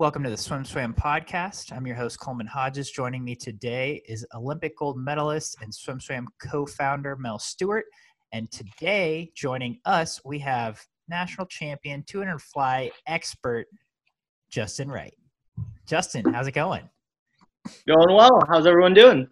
Welcome to the Swim Swam podcast. I'm your host, Coleman Hodges. Joining me today is Olympic gold medalist and Swim Swam co founder Mel Stewart. And today, joining us, we have national champion, 200 fly expert, Justin Wright. Justin, how's it going? Going well. How's everyone doing?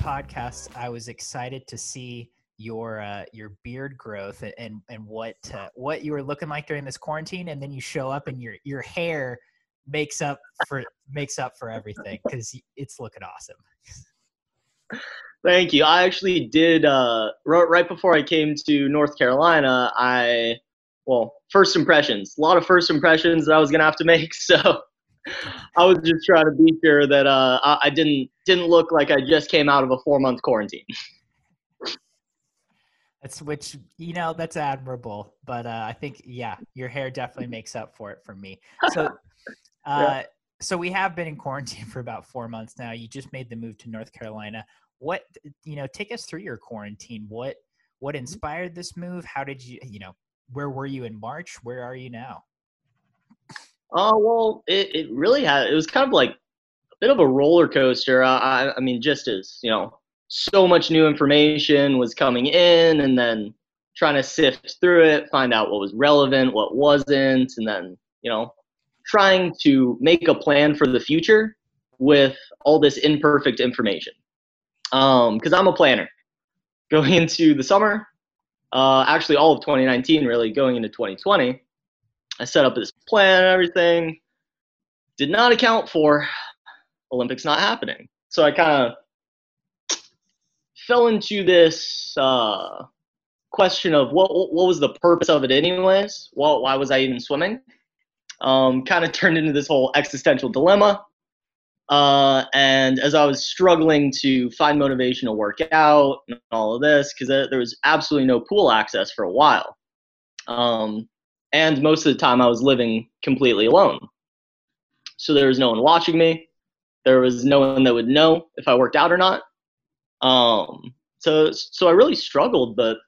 Podcast, I was excited to see your uh, your beard growth and and what uh, what you were looking like during this quarantine, and then you show up and your your hair makes up for makes up for everything because it's looking awesome. Thank you. I actually did uh, right before I came to North Carolina. I well, first impressions. A lot of first impressions that I was gonna have to make. So I was just trying to be sure that uh, I didn't didn't look like I just came out of a four month quarantine. That's which you know that's admirable, but uh, I think yeah, your hair definitely makes up for it for me. So, uh, yeah. so we have been in quarantine for about four months now. You just made the move to North Carolina. What you know? Take us through your quarantine. What what inspired this move? How did you you know? Where were you in March? Where are you now? Oh well, it, it really had. It was kind of like a bit of a roller coaster. I, I mean, just as you know, so much new information was coming in, and then trying to sift through it, find out what was relevant, what wasn't, and then you know, trying to make a plan for the future with all this imperfect information. Um, because I'm a planner. Going into the summer, uh, actually all of 2019, really going into 2020 I set up this plan and everything. Did not account for Olympics not happening. So I kind of fell into this uh, question of what what was the purpose of it anyways? Well, why was I even swimming? Um, kind of turned into this whole existential dilemma. Uh, and as I was struggling to find motivation to work out and all of this, because there was absolutely no pool access for a while. Um, and most of the time I was living completely alone. So there was no one watching me. There was no one that would know if I worked out or not. Um, so so I really struggled, but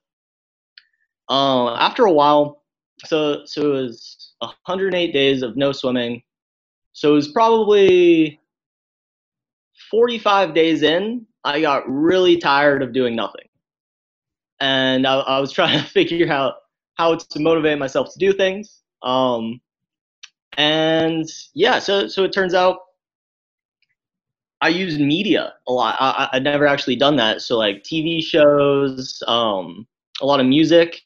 uh, after a while, so so it was 108 days of no swimming. So it was probably 45 days in. I got really tired of doing nothing, and I, I was trying to figure out how to motivate myself to do things. Um, and yeah, so so it turns out I use media a lot. I, I never actually done that. So like TV shows, um, a lot of music.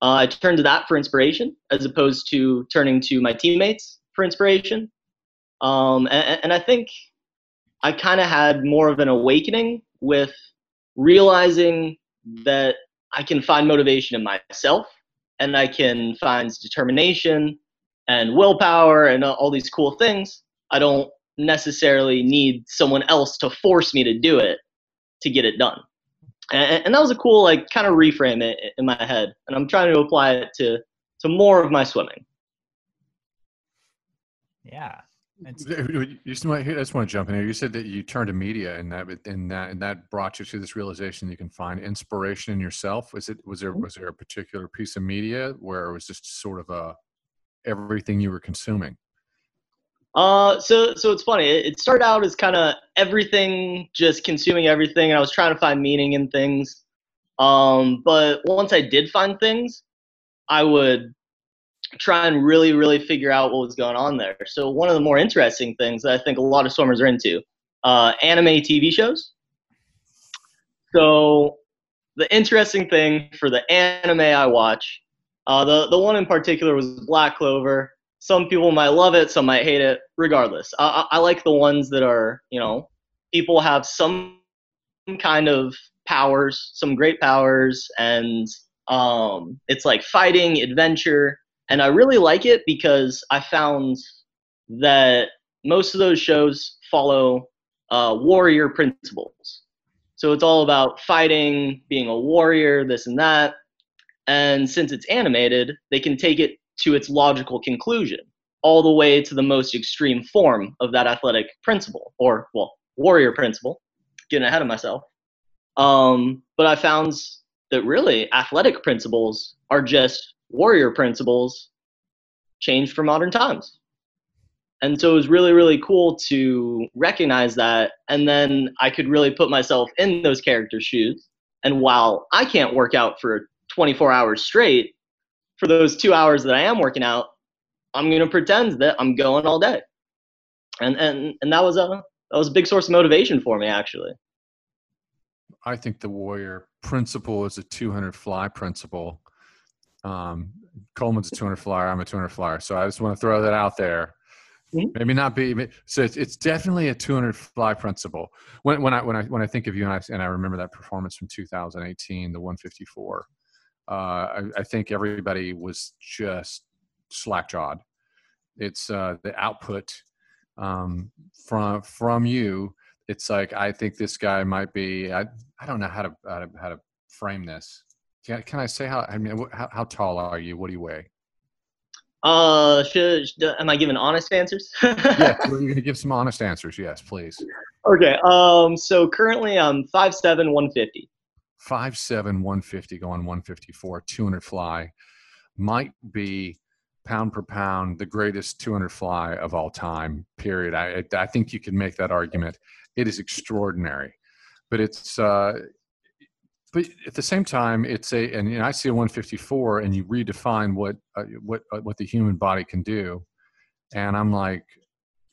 Uh, I turned to that for inspiration as opposed to turning to my teammates for inspiration. Um, and, and I think I kind of had more of an awakening with realizing that I can find motivation in myself and I can find determination and willpower and all these cool things, I don't necessarily need someone else to force me to do it to get it done. And, and that was a cool, like, kind of reframe it in my head. And I'm trying to apply it to, to more of my swimming. Yeah. You just want, I just want to jump in here. You said that you turned to media, and that and that and that brought you to this realization you can find inspiration in yourself. Was it was there mm-hmm. was there a particular piece of media where it was just sort of a everything you were consuming? Uh, so so it's funny. It, it started out as kind of everything, just consuming everything, and I was trying to find meaning in things. Um, but once I did find things, I would try and really, really figure out what was going on there. So one of the more interesting things that I think a lot of swimmers are into, uh, anime TV shows. So the interesting thing for the anime I watch, uh, the the one in particular was Black Clover. Some people might love it, some might hate it. Regardless, I, I like the ones that are you know people have some kind of powers, some great powers, and um, it's like fighting, adventure, and I really like it because I found that most of those shows follow uh, warrior principles. So it's all about fighting, being a warrior, this and that. And since it's animated, they can take it to its logical conclusion, all the way to the most extreme form of that athletic principle, or, well, warrior principle. Getting ahead of myself. Um, but I found that really athletic principles are just warrior principles changed for modern times. And so it was really, really cool to recognize that. And then I could really put myself in those characters' shoes. And while I can't work out for 24 hours straight, for those two hours that I am working out, I'm gonna pretend that I'm going all day. And and and that was a that was a big source of motivation for me actually. I think the warrior principle is a 200 fly principle. Um, Coleman's a 200 flyer. I'm a 200 flyer. So I just want to throw that out there. Mm-hmm. Maybe not be. So it's, it's definitely a 200 fly principle. When, when I when I when I think of you and I and I remember that performance from 2018, the 154. Uh, I, I think everybody was just slack jawed. It's uh, the output um, from from you. It's like I think this guy might be. I I don't know how to how to, how to frame this. Can, can I say how? I mean, how, how tall are you? What do you weigh? Uh, should, am I giving honest answers? yeah, you're going to give some honest answers. Yes, please. Okay. Um. So currently I'm five seven, one fifty. Five seven, one fifty, going one fifty four, two hundred fly, might be pound per pound the greatest 200 fly of all time period i i think you can make that argument it is extraordinary but it's uh but at the same time it's a and i see a 154 and you redefine what uh, what uh, what the human body can do. And i'm like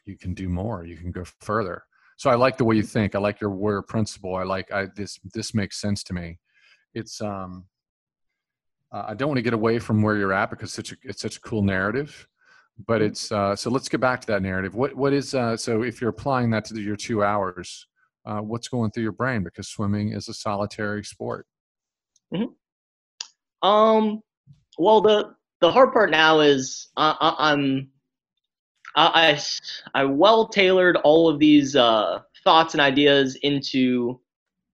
you can do more. You can go further. So i like the way you think. I like your warrior principle. I like i this this makes sense to me. It's um uh, i don't want to get away from where you're at because it's such a it's such a cool narrative but it's uh so let's get back to that narrative. What what is uh so if you're applying that to your two hours uh, what's going through your brain because swimming is a solitary sport. Mm-hmm. Um. Well, the the hard part now is I'm I, I, I well tailored all of these uh, thoughts and ideas into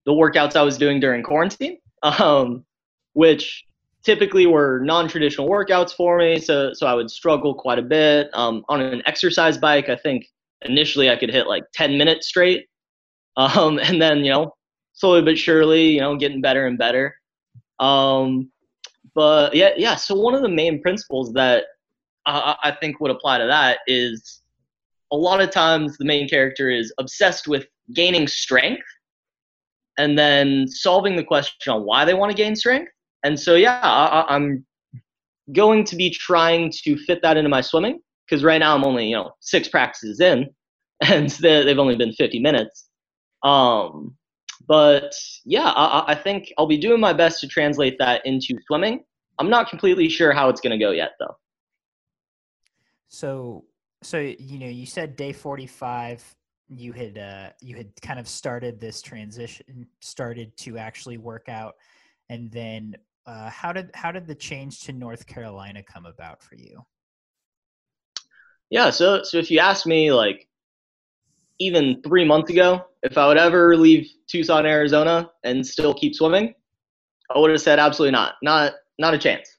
the workouts I was doing during quarantine, um, which typically were non-traditional workouts for me. So so I would struggle quite a bit. Um, on an exercise bike, I think initially I could hit like 10 minutes straight um, and then you know slowly but surely you know getting better and better. Um, but yeah yeah so one of the main principles that I, I think would apply to that is a lot of times the main character is obsessed with gaining strength and then solving the question on why they want to gain strength. And so yeah I, i'm going to be trying to fit that into my swimming because right now i'm only you know six practices in and they've only been 50 minutes um, but yeah, I, I think I'll be doing my best to translate that into swimming. I'm not completely sure how it's going to go yet, though. So, so you know, you said day 45 you had uh you had kind of started this transition started to actually work out and then uh how did how did the change to north carolina come about for you yeah so so if you ask me like even three months ago, if I would ever leave Tucson, Arizona, and still keep swimming, I would have said absolutely not, not, not a chance.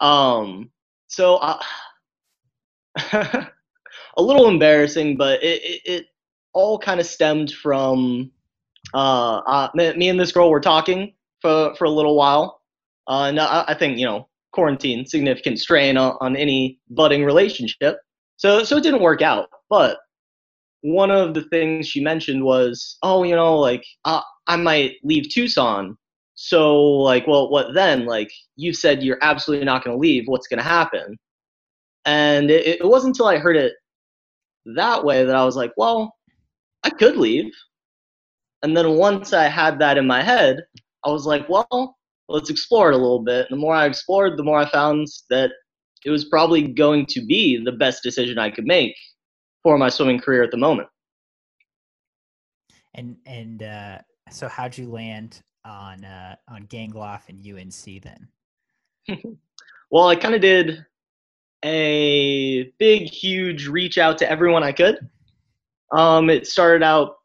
Um, so uh, a little embarrassing, but it, it, it all kind of stemmed from uh, uh, me and this girl were talking for for a little while, uh, and I, I think you know quarantine significant strain on, on any budding relationship. So so it didn't work out, but one of the things she mentioned was, oh, you know, like uh, I might leave Tucson. So, like, well, what then? Like, you said you're absolutely not going to leave. What's going to happen? And it, it wasn't until I heard it that way that I was like, well, I could leave. And then once I had that in my head, I was like, well, let's explore it a little bit. And the more I explored, the more I found that it was probably going to be the best decision I could make for my swimming career at the moment. And and uh, so, how'd you land on uh, on Gangloff and UNC then? well, I kind of did a big, huge reach out to everyone I could. Um, it started out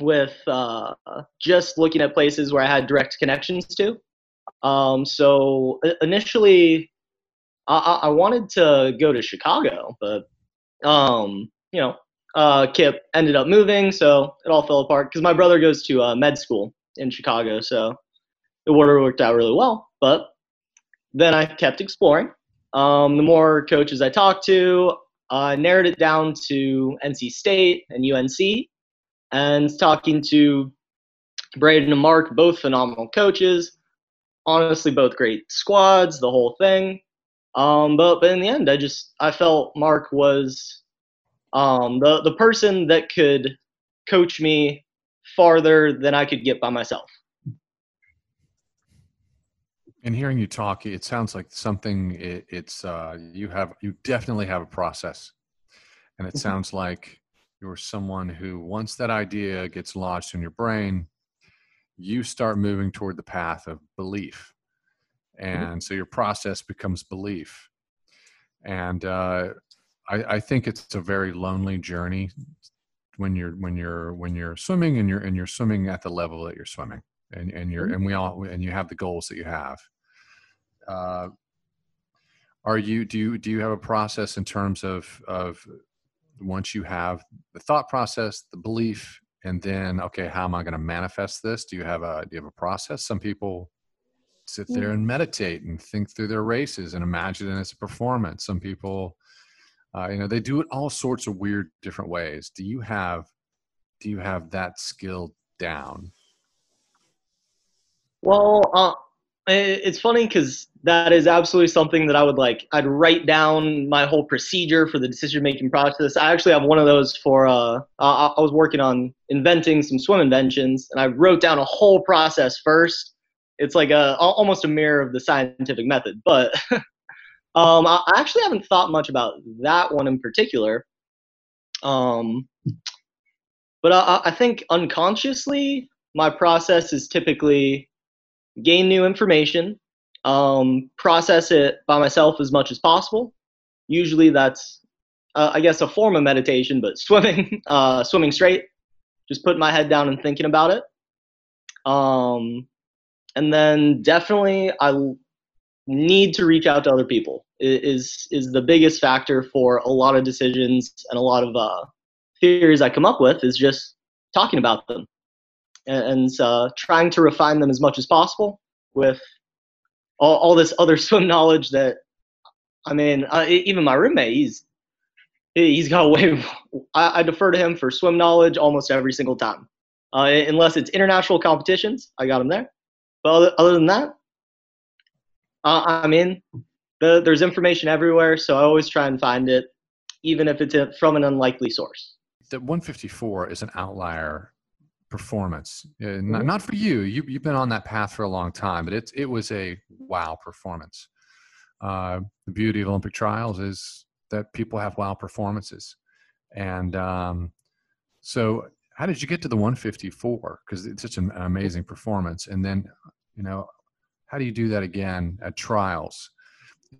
with uh, just looking at places where I had direct connections to. Um, so initially, I, I, wanted to go to Chicago, but um, you know, uh, Kip ended up moving, so it all fell apart. Because my brother goes to uh, med school in Chicago, so it worked out really well. But then I kept exploring. Um, the more coaches I talked to, I narrowed it down to NC State and UNC, and talking to Braden and Mark, both phenomenal coaches. Honestly, both great squads, the whole thing. Um, but but in the end, I just I felt Mark was um, the the person that could coach me farther than I could get by myself. And hearing you talk, it sounds like something. It, it's uh, you have you definitely have a process, and it mm-hmm. sounds like you're someone who once that idea gets lodged in your brain, you start moving toward the path of belief, mm-hmm. and so your process becomes belief. And uh, I, I think it's a very lonely journey when you're when you're when you're swimming and you're and you're swimming at the level that you're swimming. And and you're and we all and you have the goals that you have. Uh, are you do you do you have a process in terms of of once you have the thought process the belief and then okay how am i going to manifest this? Do you have a do you have a process? Some people sit there and meditate and think through their races and imagine it as a performance. Some people uh, you know they do it all sorts of weird different ways do you have do you have that skill down well uh, it's funny because that is absolutely something that I would like. I'd write down my whole procedure for the decision making process. I actually have one of those for. Uh, I was working on inventing some swim inventions, and I wrote down a whole process first. It's like a almost a mirror of the scientific method, but um, I actually haven't thought much about that one in particular. Um, but I, I think unconsciously, my process is typically gain new information, um, process it by myself as much as possible. Usually that's, uh, I guess, a form of meditation, but swimming, uh, swimming straight, just putting my head down and thinking about it. Um, and then definitely I need to reach out to other people is is the biggest factor for a lot of decisions and a lot of uh, theories I come up with is just talking about them and, uh, trying to refine them as much as possible with all, all this other swim knowledge that I mean, uh, even my roommate, he's he's got way. I, I, defer to him for swim knowledge almost every single time, uh, unless it's international competitions. I got him there, but other, other than that, uh, I mean, the, there's information everywhere, so I always try and find it, even if it's from an unlikely source. The 154 is an outlier performance. Uh, not, not, for you. you. You've been on that path for a long time, but it's it was a wow performance. Uh, the beauty of Olympic trials is that people have wow performances, and um, so how did you get to the 154? Because it's such an amazing performance, and then you know how do you do that again at trials?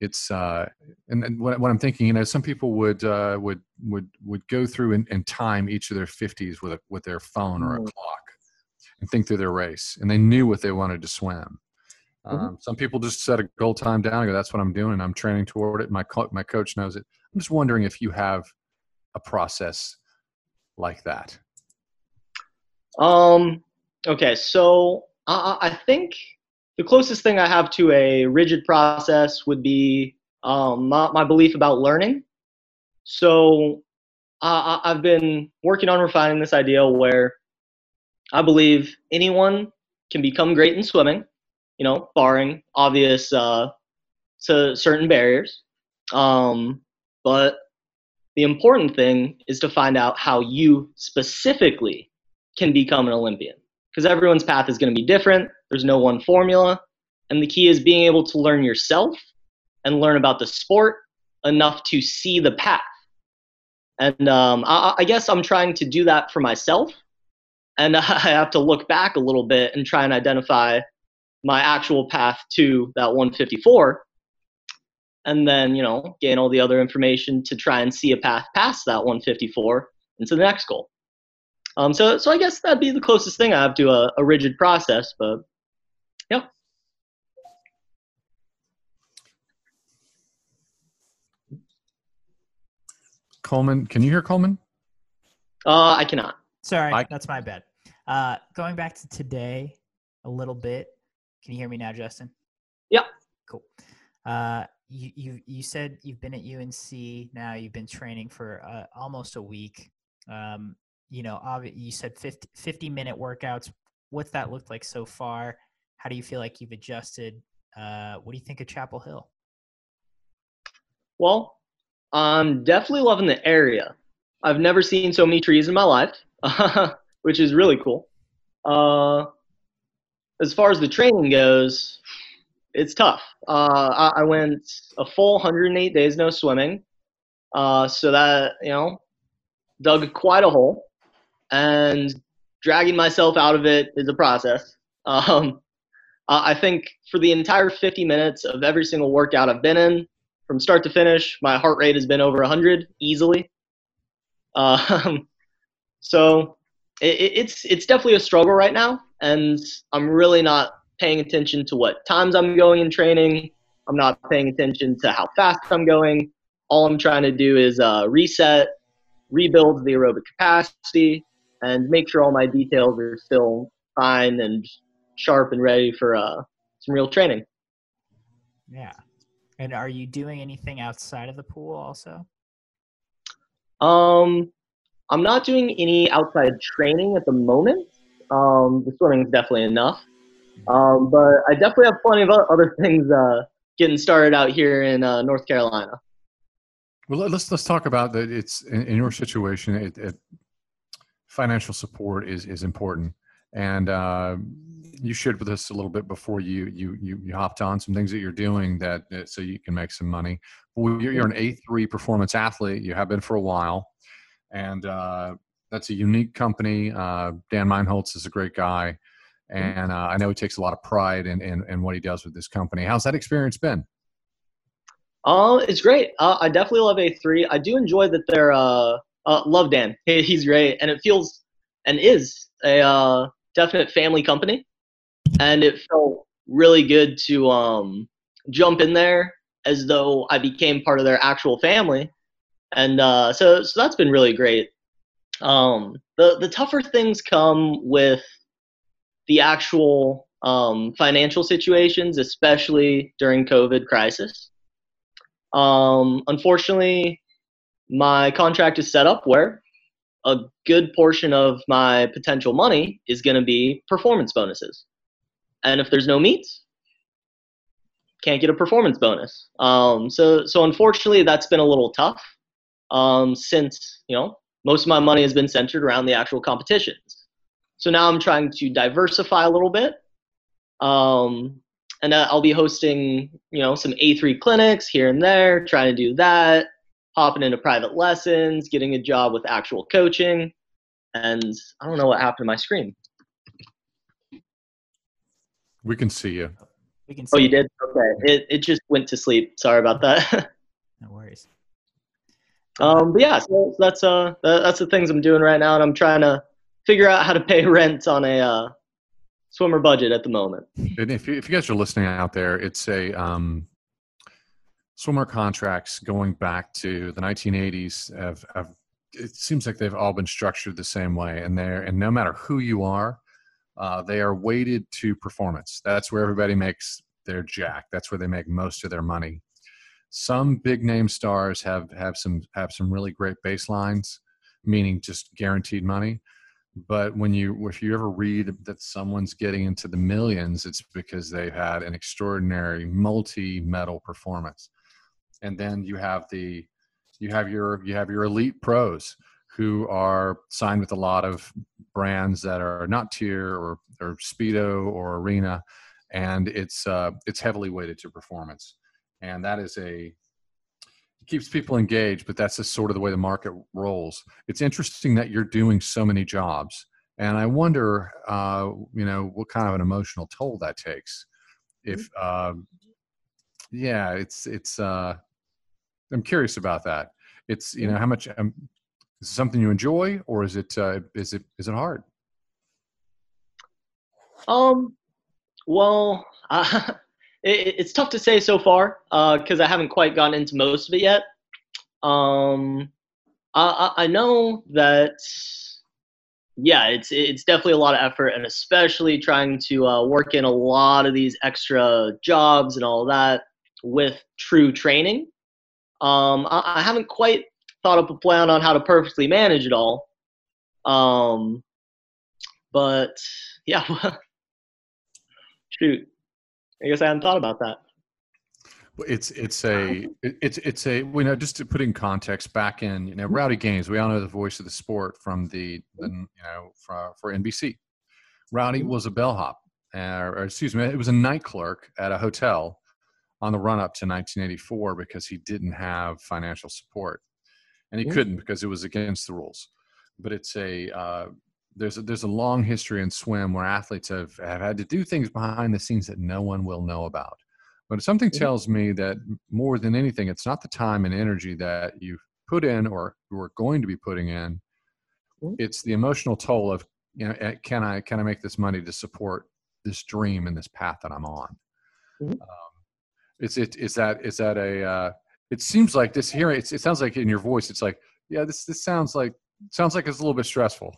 It's uh and, and what, what i'm thinking you know some people would uh would would would go through and, and time each of their 50s with a with their phone or a mm. clock and think through their race and they knew what they wanted to swim mm-hmm. um, some people just set a goal time down and go that's what i'm doing and i'm training toward it my co- my coach knows it i'm just wondering if you have a process like that um okay so i i think the closest thing I have to a rigid process would be um, my, my, belief about learning. So uh, I've been working on refining this idea where I believe anyone can become great in swimming, you know, barring obvious uh, to certain barriers. Um, but the important thing is to find out how you specifically can become an Olympian because everyone's path is going to be different. There's no one formula. And the key is being able to learn yourself and learn about the sport enough to see the path. And um, I, I, guess I'm trying to do that for myself. And I have to look back a little bit and try and identify my actual path to that 154. And then, you know, gain all the other information to try and see a path past that 154 into the next goal. Um, so so I guess that'd be the closest thing I have to a, a rigid process, but yeah. Coleman, can you hear Coleman? Uh, I cannot. Sorry, I- that's my bad. Uh, going back to today a little bit. Can you hear me now, Justin? Yeah. Cool. Uh, you you you said you've been at UNC now. You've been training for uh, almost a week. Um, you know, obvi- you said 50, 50 minute workouts. What's that looked like so far? How do you feel like you've adjusted? Uh, what do you think of Chapel Hill? Well, I'm definitely loving the area. I've never seen so many trees in my life, which is really cool. Uh, as far as the training goes, it's tough. Uh, I, I went a full 108 days no swimming, uh, so that you know dug quite a hole, and dragging myself out of it is a process. Um, I I think for the entire 50 minutes of every single workout I've been in, from start to finish, my heart rate has been over 100 easily. Um, so it- it's it's definitely a struggle right now, and I'm really not paying attention to what times I'm going in training. I'm not paying attention to how fast I'm going. All I'm trying to do is uh, reset, rebuild the aerobic capacity, and make sure all my details are still fine and sharp and ready for uh, some real training. Yeah. And are you doing anything outside of the pool also? Um, I'm not doing any outside training at the moment. Um, the swimming is definitely enough. Um, but I definitely have plenty of other things uh, getting started out here in uh, North Carolina. Well, let- let's let's talk about that. It's in, in your situation. It, it, financial support is is important, and uh, you shared with us a little bit before you you you, you hopped on some things that you're doing that uh, so you can make some money. Well, you're, you're an A three performance athlete. You have been for a while, and uh, that's a unique company. Uh, Dan Meinholz is a great guy, and uh, I know he takes a lot of pride in, in in what he does with this company. How's that experience been? Uh, it's great. Uh, I definitely love A3. I do enjoy that they're uh, uh, love Dan. He, he's great, and it feels and is a uh, definite family company. And it felt really good to um, jump in there as though I became part of their actual family, and uh, so so that's been really great. Um, the the tougher things come with the actual um, financial situations, especially during COVID crisis. Um, unfortunately, my contract is set up where a good portion of my potential money is going to be performance bonuses. And if there's no meets, can't get a performance bonus. Um, so, so unfortunately, that's been a little tough um, since you know most of my money has been centered around the actual competitions. So now I'm trying to diversify a little bit. Um, and uh, I'll be hosting, you know, some A3 clinics here and there, trying to do that, hopping into private lessons, getting a job with actual coaching, and I don't know what happened to my screen. We can see you. We can. Oh, see you did? Okay, it it just went to sleep. Sorry about that. No worries. um, but yeah, so that's uh that's the things I'm doing right now, and I'm trying to figure out how to pay rent on a uh, swimmer budget at the moment. And if you, if you guys are listening out there, it's a um, swimmer contracts going back to the 1980s. Have, have it seems like they've all been structured the same way, and they're and no matter who you are, uh, they are weighted to performance. That's where everybody makes their jack. That's where they make most of their money. Some big name stars have have some have some really great baselines, meaning just guaranteed money but when you if you ever read that someone's getting into the millions it's because they've had an extraordinary multi-medal performance and then you have the you have your you have your elite pros who are signed with a lot of brands that are not TYR or or speedo or arena and it's uh it's heavily weighted to performance. And that is a it keeps people engaged but that's just sort of the way the market rolls. It's interesting that you're doing so many jobs and i wonder uh, you know what kind of an emotional toll that takes. If um, yeah it's it's uh, i'm curious about that. It's you know how much um, Is it something you enjoy, or is it uh, is it is it hard? Um, well, uh, it, it's tough to say so far because uh, I haven't quite gotten into most of it yet. Um, I, I know that yeah, it's it's definitely a lot of effort, and especially trying to uh, work in a lot of these extra jobs and all that with true training. Um, I, I haven't quite thought up a plan on how to perfectly manage it all. Um, but yeah, shoot, I guess I hadn't thought about that. It's it's a it's it's a you know just to put in context back in you know Rowdy Gaines we all know the voice of the sport from the, the you know for, for NBC. Rowdy was a bellhop, uh, or excuse me, it was a night clerk at a hotel on the run up to 1984 because he didn't have financial support, and he couldn't because it was against the rules. But it's a uh, there's a, there's a long history in swim where athletes have, have had to do things behind the scenes that no one will know about. But something tells me that more than anything, it's not the time and energy that you've put in or you are going to be putting in. It's the emotional toll of you know, eh, can I can I make this money to support this dream and this path that I'm on? Mm-hmm. Um, it's it is that is that a uh, it seems like this here it sounds like in your voice it's like yeah this this sounds like sounds like it's a little bit stressful.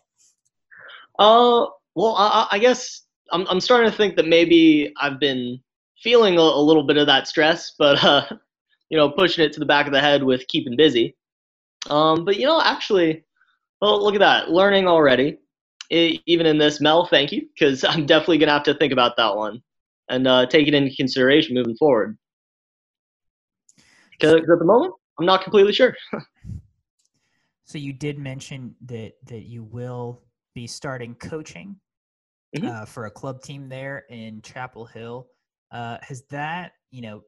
Uh well i, I guess I'm, I'm starting to think that maybe i've been feeling a, a little bit of that stress but uh you know pushing it to the back of the head with keeping busy. Um but you know actually well look at that learning already it, even in this mel thank you because i'm definitely gonna have to think about that one and uh, take it into consideration moving forward because at the moment, I'm not completely sure. so you did mention that that you will be starting coaching mm-hmm. uh, for a club team there in Chapel Hill. Uh, has that you know?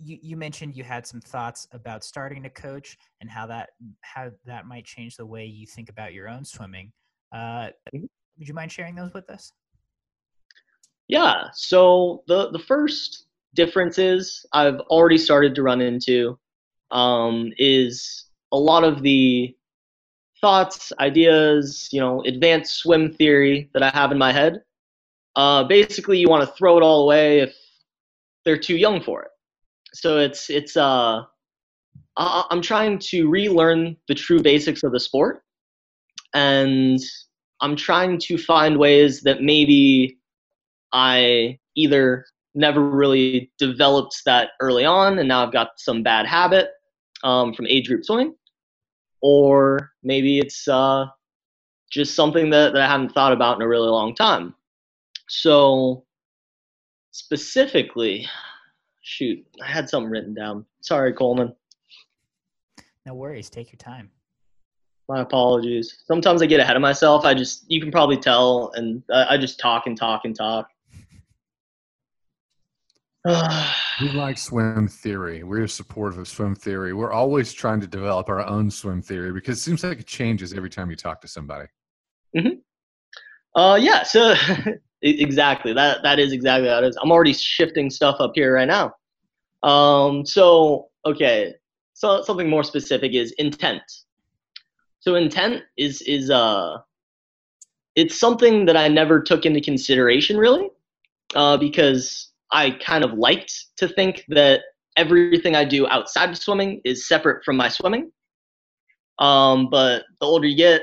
You, you mentioned you had some thoughts about starting to coach and how that how that might change the way you think about your own swimming. Uh, mm-hmm. Would you mind sharing those with us? Yeah. So the the first differences I've already started to run into um, is a lot of the thoughts, ideas, you know, advanced swim theory that I have in my head. Uh, basically, you want to throw it all away if they're too young for it. So it's it's uh, I'm trying to relearn the true basics of the sport, and I'm trying to find ways that maybe I either never really developed that early on, and now I've got some bad habit um, from age group swimming, or maybe it's uh, just something that, that I haven't thought about in a really long time. So, specifically, shoot, I had something written down. Sorry, Coleman. No worries. Take your time. My apologies. Sometimes I get ahead of myself. I just, you can probably tell, and I, I just talk and talk and talk we like swim theory. We're supportive of swim theory. We're always trying to develop our own swim theory because it seems like it changes every time you talk to somebody. Mm-hmm. Uh, yeah. So exactly that that is exactly how it is. I'm already shifting stuff up here right now. Um, so okay. So something more specific is intent. So intent is is uh, it's something that I never took into consideration really, uh, because I kind of liked to think that everything I do outside of swimming is separate from my swimming. Um, but the older you get,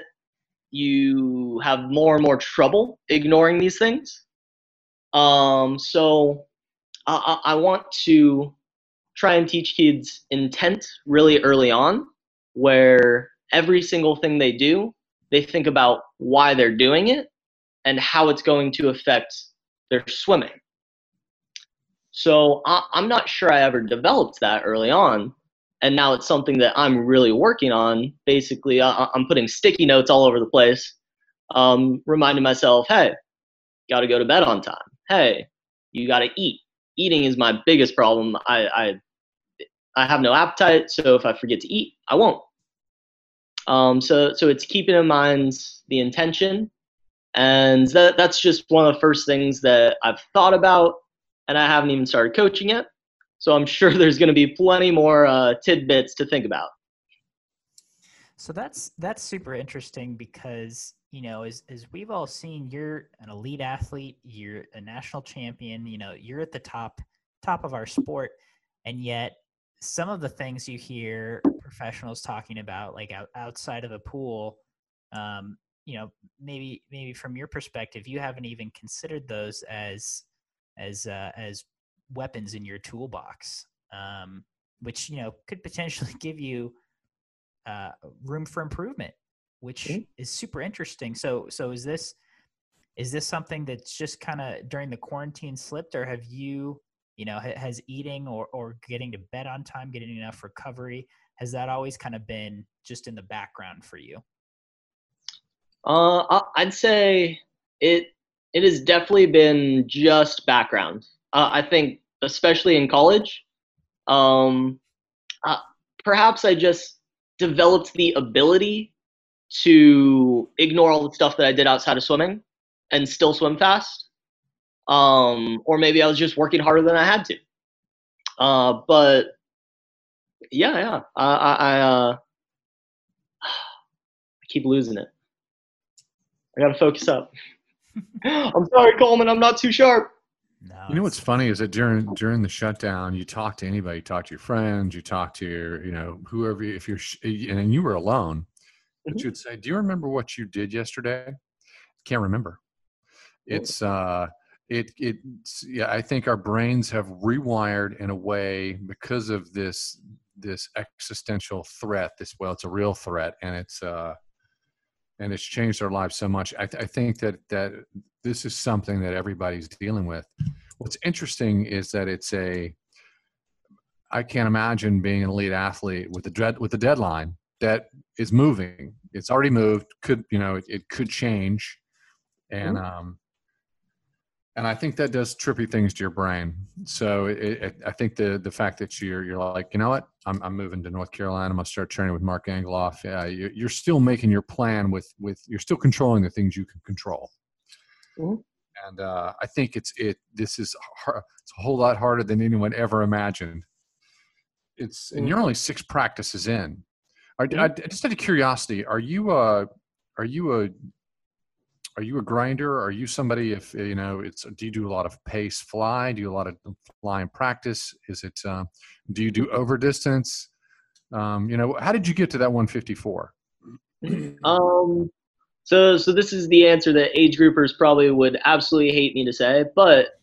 you have more and more trouble ignoring these things. Um, so I, I want to try and teach kids intent really early on, where every single thing they do, they think about why they're doing it and how it's going to affect their swimming. So I, am not sure I ever developed that early on. And now it's something that I'm really working on. Basically, I, I'm putting sticky notes all over the place, um, reminding myself, hey, got to go to bed on time. Hey, you got to eat. Eating is my biggest problem. I, I, I have no appetite, so if I forget to eat, I won't. Um, so, so it's keeping in mind the intention, and that, that's just one of the first things that I've thought about and I haven't even started coaching yet. So I'm sure there's going to be plenty more uh, tidbits to think about. So that's that's super interesting because you know as as we've all seen, you're an elite athlete, you're a national champion, you know, you're at the top top of our sport, and yet some of the things you hear professionals talking about, like out, outside of the pool, um, you know, maybe maybe from your perspective, you haven't even considered those as as uh, as weapons in your toolbox, um, which you know could potentially give you uh, room for improvement, which mm-hmm. is super interesting. So so is this is this something that's just kind of during the quarantine slipped, or have you you know has eating or or getting to bed on time, getting enough recovery, has that always kind of been just in the background for you? Uh, I'd say it it has definitely been just background. Uh, I think, especially in college, um, uh, perhaps I just developed the ability to ignore all the stuff that I did outside of swimming and still swim fast. Um, or maybe I was just working harder than I had to. Uh, but yeah, yeah, I, I, I, uh, I keep losing it. I gotta focus up. I'm sorry, Coleman. I'm not too sharp. No, you know what's funny is that during during the shutdown, you talk to anybody, you talk to your friends, you talk to your, you know, whoever. If you're, sh- and you were alone, but mm-hmm. you'd say, "Do you remember what you did yesterday?" Can't remember. It's uh, it it yeah. I think our brains have rewired in a way because of this this existential threat. This well, it's a real threat, and it's uh and it's changed our lives so much. I, th- I, think that that this is something that everybody's dealing with. What's interesting is that it's a. I can't imagine being an elite athlete with a dread with a deadline that is moving. It's already moved. Could you know it, it could change, and um, and I think that does trippy things to your brain. So it, it, I think the the fact that you're you're like, you know what, I'm I'm moving to North Carolina. I'm gonna start training with Mark Gangloff. Yeah, you, you're still making your plan with with you're still controlling the things you can control. Mm-hmm. And uh, I think it's it. This is hard, it's a whole lot harder than anyone ever imagined. It's and mm-hmm. you're only six practices in. Are, mm-hmm. I, just out of curiosity, are you a are you a are you a grinder? Are you somebody if you know it's do you do a lot of pace fly? Do you a lot of fly in practice? Is it uh, do you do over distance? Um, you know, how did you get to that 154? Um, so so this is the answer that age groupers probably would absolutely hate me to say, but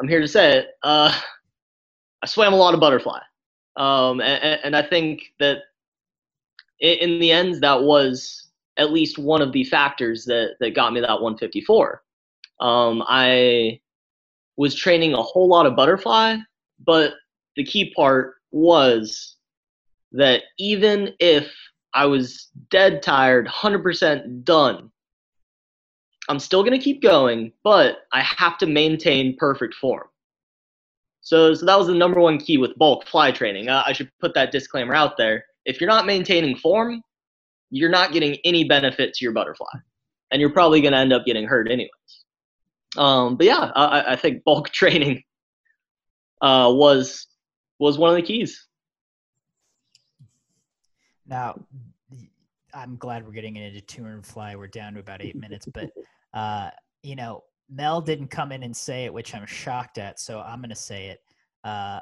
I'm here to say it. Uh, I swam a lot of butterfly, um, and, and I think that in the end that was at least one of the factors that that got me that 154. Um, I was training a whole lot of butterfly, but the key part was that even if I was dead tired, 100% done, I'm still going to keep going, but I have to maintain perfect form. So, so that was the number one key with bulk fly training. Uh, I should put that disclaimer out there. If you're not maintaining form, you're not getting any benefit to your butterfly, and you're probably going to end up getting hurt anyways. Um, but yeah, I, I, think bulk training uh, was was one of the keys. Now, I'm glad we're getting into tour and fly. We're down to about eight minutes, but uh, you know, Mel didn't come in and say it, which I'm shocked at. So I'm going to say it. Uh,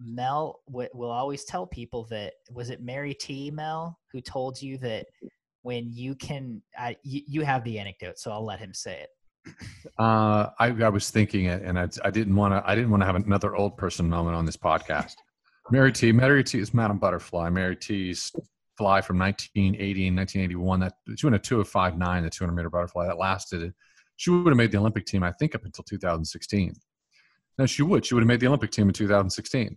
Mel w- will always tell people that was it Mary T. Mel who told you that when you can, I, you, you have the anecdote, so I'll let him say it. Uh, I, I was thinking it, and I, didn't want to. I didn't want to have another old person moment on this podcast. Mary T. Mary T. is Madam Butterfly. Mary T.'s fly from 1980 and 1981. That she went a 205.9, the 200 meter butterfly that lasted. She would have made the Olympic team, I think, up until 2016. No, she would. She would have made the Olympic team in 2016.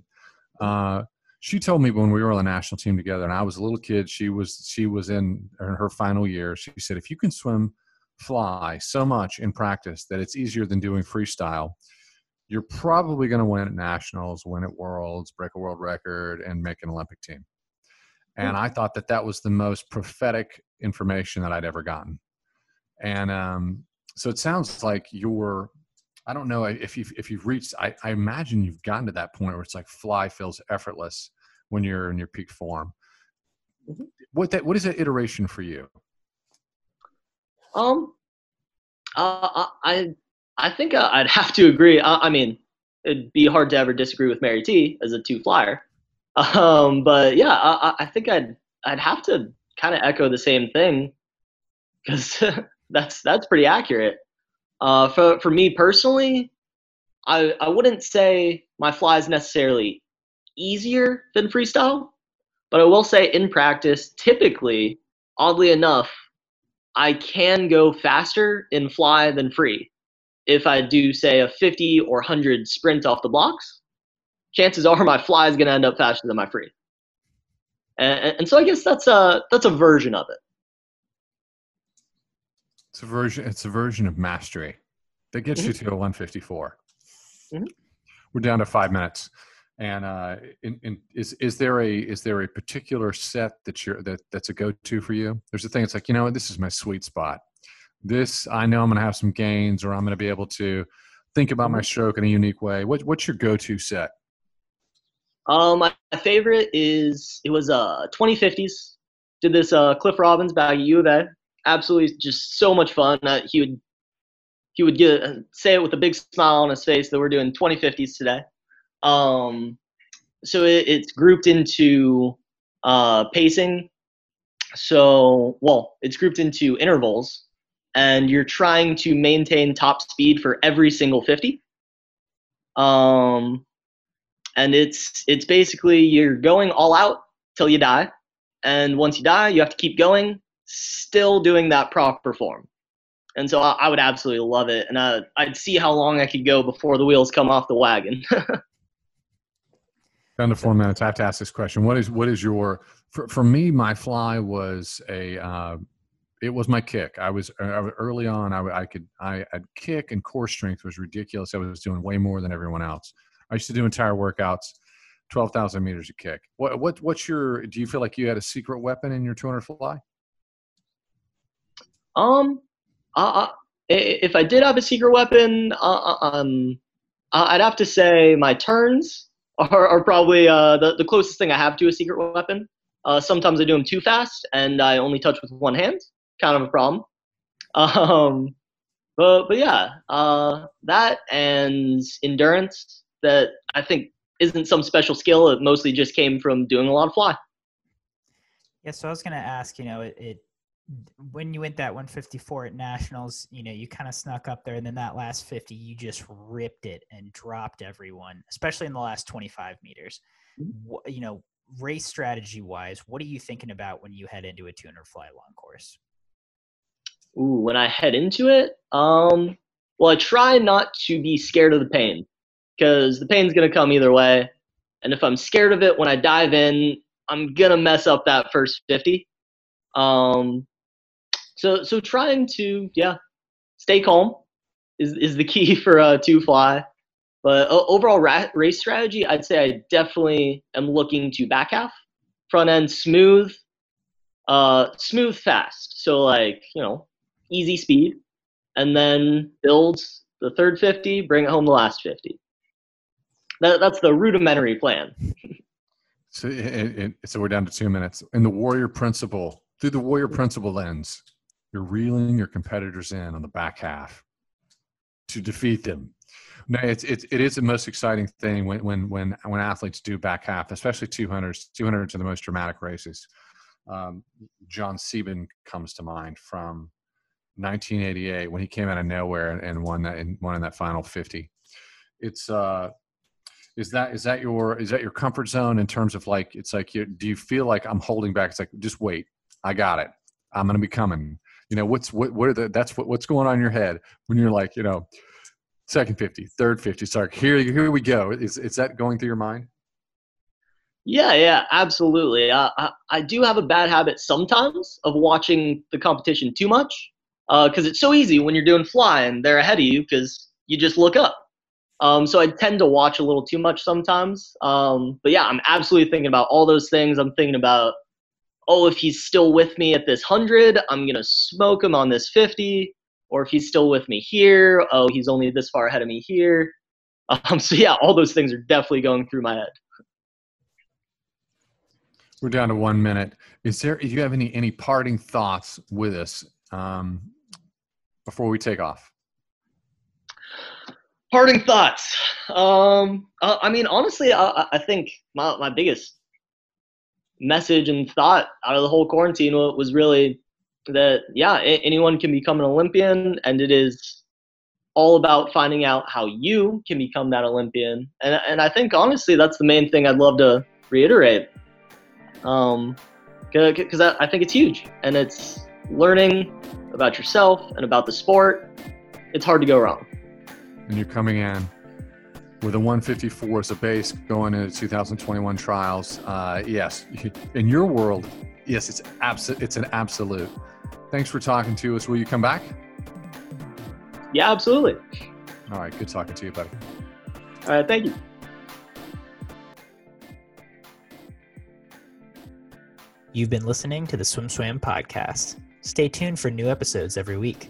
Uh, she told me when we were on the national team together, and I was a little kid. She was she was in, her final year. She said, "If you can swim fly so much in practice that it's easier than doing freestyle, you're probably going to win at nationals, win at worlds, break a world record, and make an Olympic team." And I thought that that was the most prophetic information that I'd ever gotten. And um, so it sounds like you're I don't know if you've if you've reached. I, I imagine you've gotten to that point where it's like fly feels effortless when you're in your peak form. Mm-hmm. What that what is that iteration for you? Um, uh, I I think uh, I'd have to agree. I, I, mean, it'd be hard to ever disagree with Mary T as a two flyer. Um, but yeah, I, I think I'd I'd have to kind of echo the same thing because that's that's pretty accurate. Uh, for for me personally, I I wouldn't say my fly is necessarily easier than freestyle, but I will say in practice, typically, oddly enough, I can go faster in fly than free. If I do say a 50 or 100 sprint off the blocks, chances are my fly is going to end up faster than my free. And, and so I guess that's a that's a version of it. It's a version. It's a version of mastery that gets mm-hmm. you to a 154. Mm-hmm. We're down to five minutes, and uh, in, in, is is there a is there a particular set that you're that that's a go to for you? There's a thing. It's like you know this is my sweet spot. This I know I'm going to have some gains, or I'm going to be able to think about my mm-hmm. stroke in a unique way. What what's your go to set? Um, my favorite is it was uh 2050s. Did this uh Cliff Robbins back at U of A absolutely just so much fun. Uh, he would he would get uh, say it with a big smile on his face that we're doing 2050s today. Um, so it, it's grouped into uh, pacing. So well, it's grouped into intervals, and you're trying to maintain top speed for every single 50. Um, and it's it's basically you're going all out till you die, and once you die, you have to keep going still doing that proper form. And so I, I would absolutely love it. And I, I'd see how long I could go before the wheels come off the wagon. Down to four minutes. I have to ask this question. What is what is your for, for me? My fly was a uh, it was my kick. I was uh, early on. I, I could I I'd kick and core strength was ridiculous. I was doing way more than everyone else. I used to do entire workouts, twelve thousand meters a kick. What what what's your? Do you feel like you had a secret weapon in your two hundred fly? Um, uh, if I did have a secret weapon, uh, uh, um, I'd have to say my turns are, are probably uh, the, the closest thing I have to a secret weapon. Uh, sometimes I do them too fast, and I only touch with one hand. Kind of a problem. Um, but but yeah, uh, that and endurance that I think isn't some special skill. It mostly just came from doing a lot of fly. Yeah, so I was gonna ask, you know, it, it when you went that 154 at nationals you know you kind of snuck up there and then that last 50 you just ripped it and dropped everyone especially in the last 25 meters. Mm-hmm. you know race strategy wise what are you thinking about when you head into a 200 fly long course? Ooh, when i head into it um well i try not to be scared of the pain because the pain's going to come either way and if i'm scared of it when i dive in i'm going to mess up that first 50 um, so so trying to yeah stay calm is is the key for uh two fly. But uh, overall ra- race strategy, I'd say I definitely am looking to back half, front end smooth, uh, smooth fast. So like you know, easy speed, and then build the third 50, bring it home the last 50. That, that's the rudimentary plan. so, it, it, so we're down to two minutes. In the warrior principle, through the warrior principle lens, you're reeling your competitors in on the back half to defeat them. No, it's, it's it is the most exciting thing when when when when athletes do back half, especially 200s. 200s are the most dramatic races. Um, Jon Sieben comes to mind from 1988 when he came out of nowhere and, and won that won in that final 50. It's uh, is that is that your is that your comfort zone in terms of like it's like you, do you feel like I'm holding back? It's like just wait, I got it. I'm going to be coming you know what's what what are the that's what what's going on in your head when you're like you know second 50 third 50 sorry here here we go is is that going through your mind yeah yeah absolutely uh, I, I do have a bad habit sometimes of watching the competition too much because uh, it's so easy when you're doing fly and they're ahead of you because you just look up um, so I tend to watch a little too much sometimes. Um, but yeah, I'm absolutely thinking about all those things. I'm thinking about oh, if he's still with me at this 100, I'm going to smoke him on this 50. Or if he's still with me here, oh, he's only this far ahead of me here. Um, so, yeah, all those things are definitely going through my head. We're down to one minute. Is there? Do you have any any parting thoughts with us um, before we take off? Parting thoughts. Um, uh, I mean, honestly, I, I think my my biggest message and thought out of the whole quarantine was really that yeah, anyone can become an Olympian, and it is all about finding out how you can become that Olympian. And and I think honestly, that's the main thing I'd love to reiterate. Um, because I, I think it's huge, and it's learning about yourself and about the sport. It's hard to go wrong. And you're coming in with a 154 as a base going into 2021 trials. Uh, yes, in your world, yes, it's abs- It's an absolute. Thanks for talking to us. Will you come back? Yeah, absolutely. All right. Good talking to you, buddy. All right. Thank you. You've been listening to the SwimSwam podcast. Stay tuned for new episodes every week.